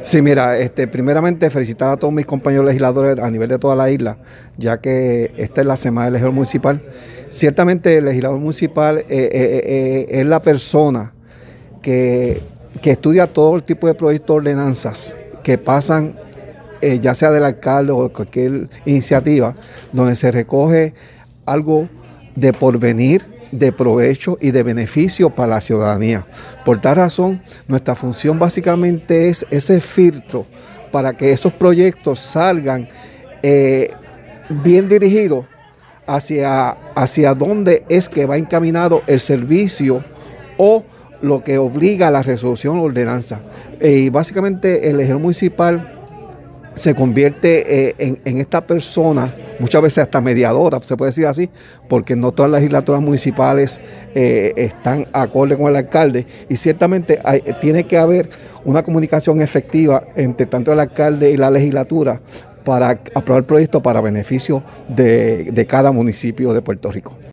Sí, mira, este, primeramente felicitar a todos mis compañeros legisladores a nivel de toda la isla, ya que esta es la semana del legislador municipal. Ciertamente el legislador municipal eh, eh, eh, es la persona que, que, estudia todo el tipo de proyectos de ordenanzas que pasan, ya sea del alcalde o de cualquier iniciativa, donde se recoge algo de porvenir de provecho y de beneficio para la ciudadanía. Por tal razón, nuestra función básicamente es ese filtro para que esos proyectos salgan eh, bien dirigidos hacia, hacia dónde es que va encaminado el servicio o lo que obliga a la resolución o ordenanza. Eh, y básicamente el ejército municipal se convierte eh, en, esta persona, muchas veces hasta mediadora, se puede decir así, porque no todas las legislaturas municipales eh, están acorde con el alcalde y ciertamente tiene que haber una comunicación efectiva entre tanto el alcalde y la legislatura para aprobar el proyecto para beneficio de cada municipio de Puerto Rico.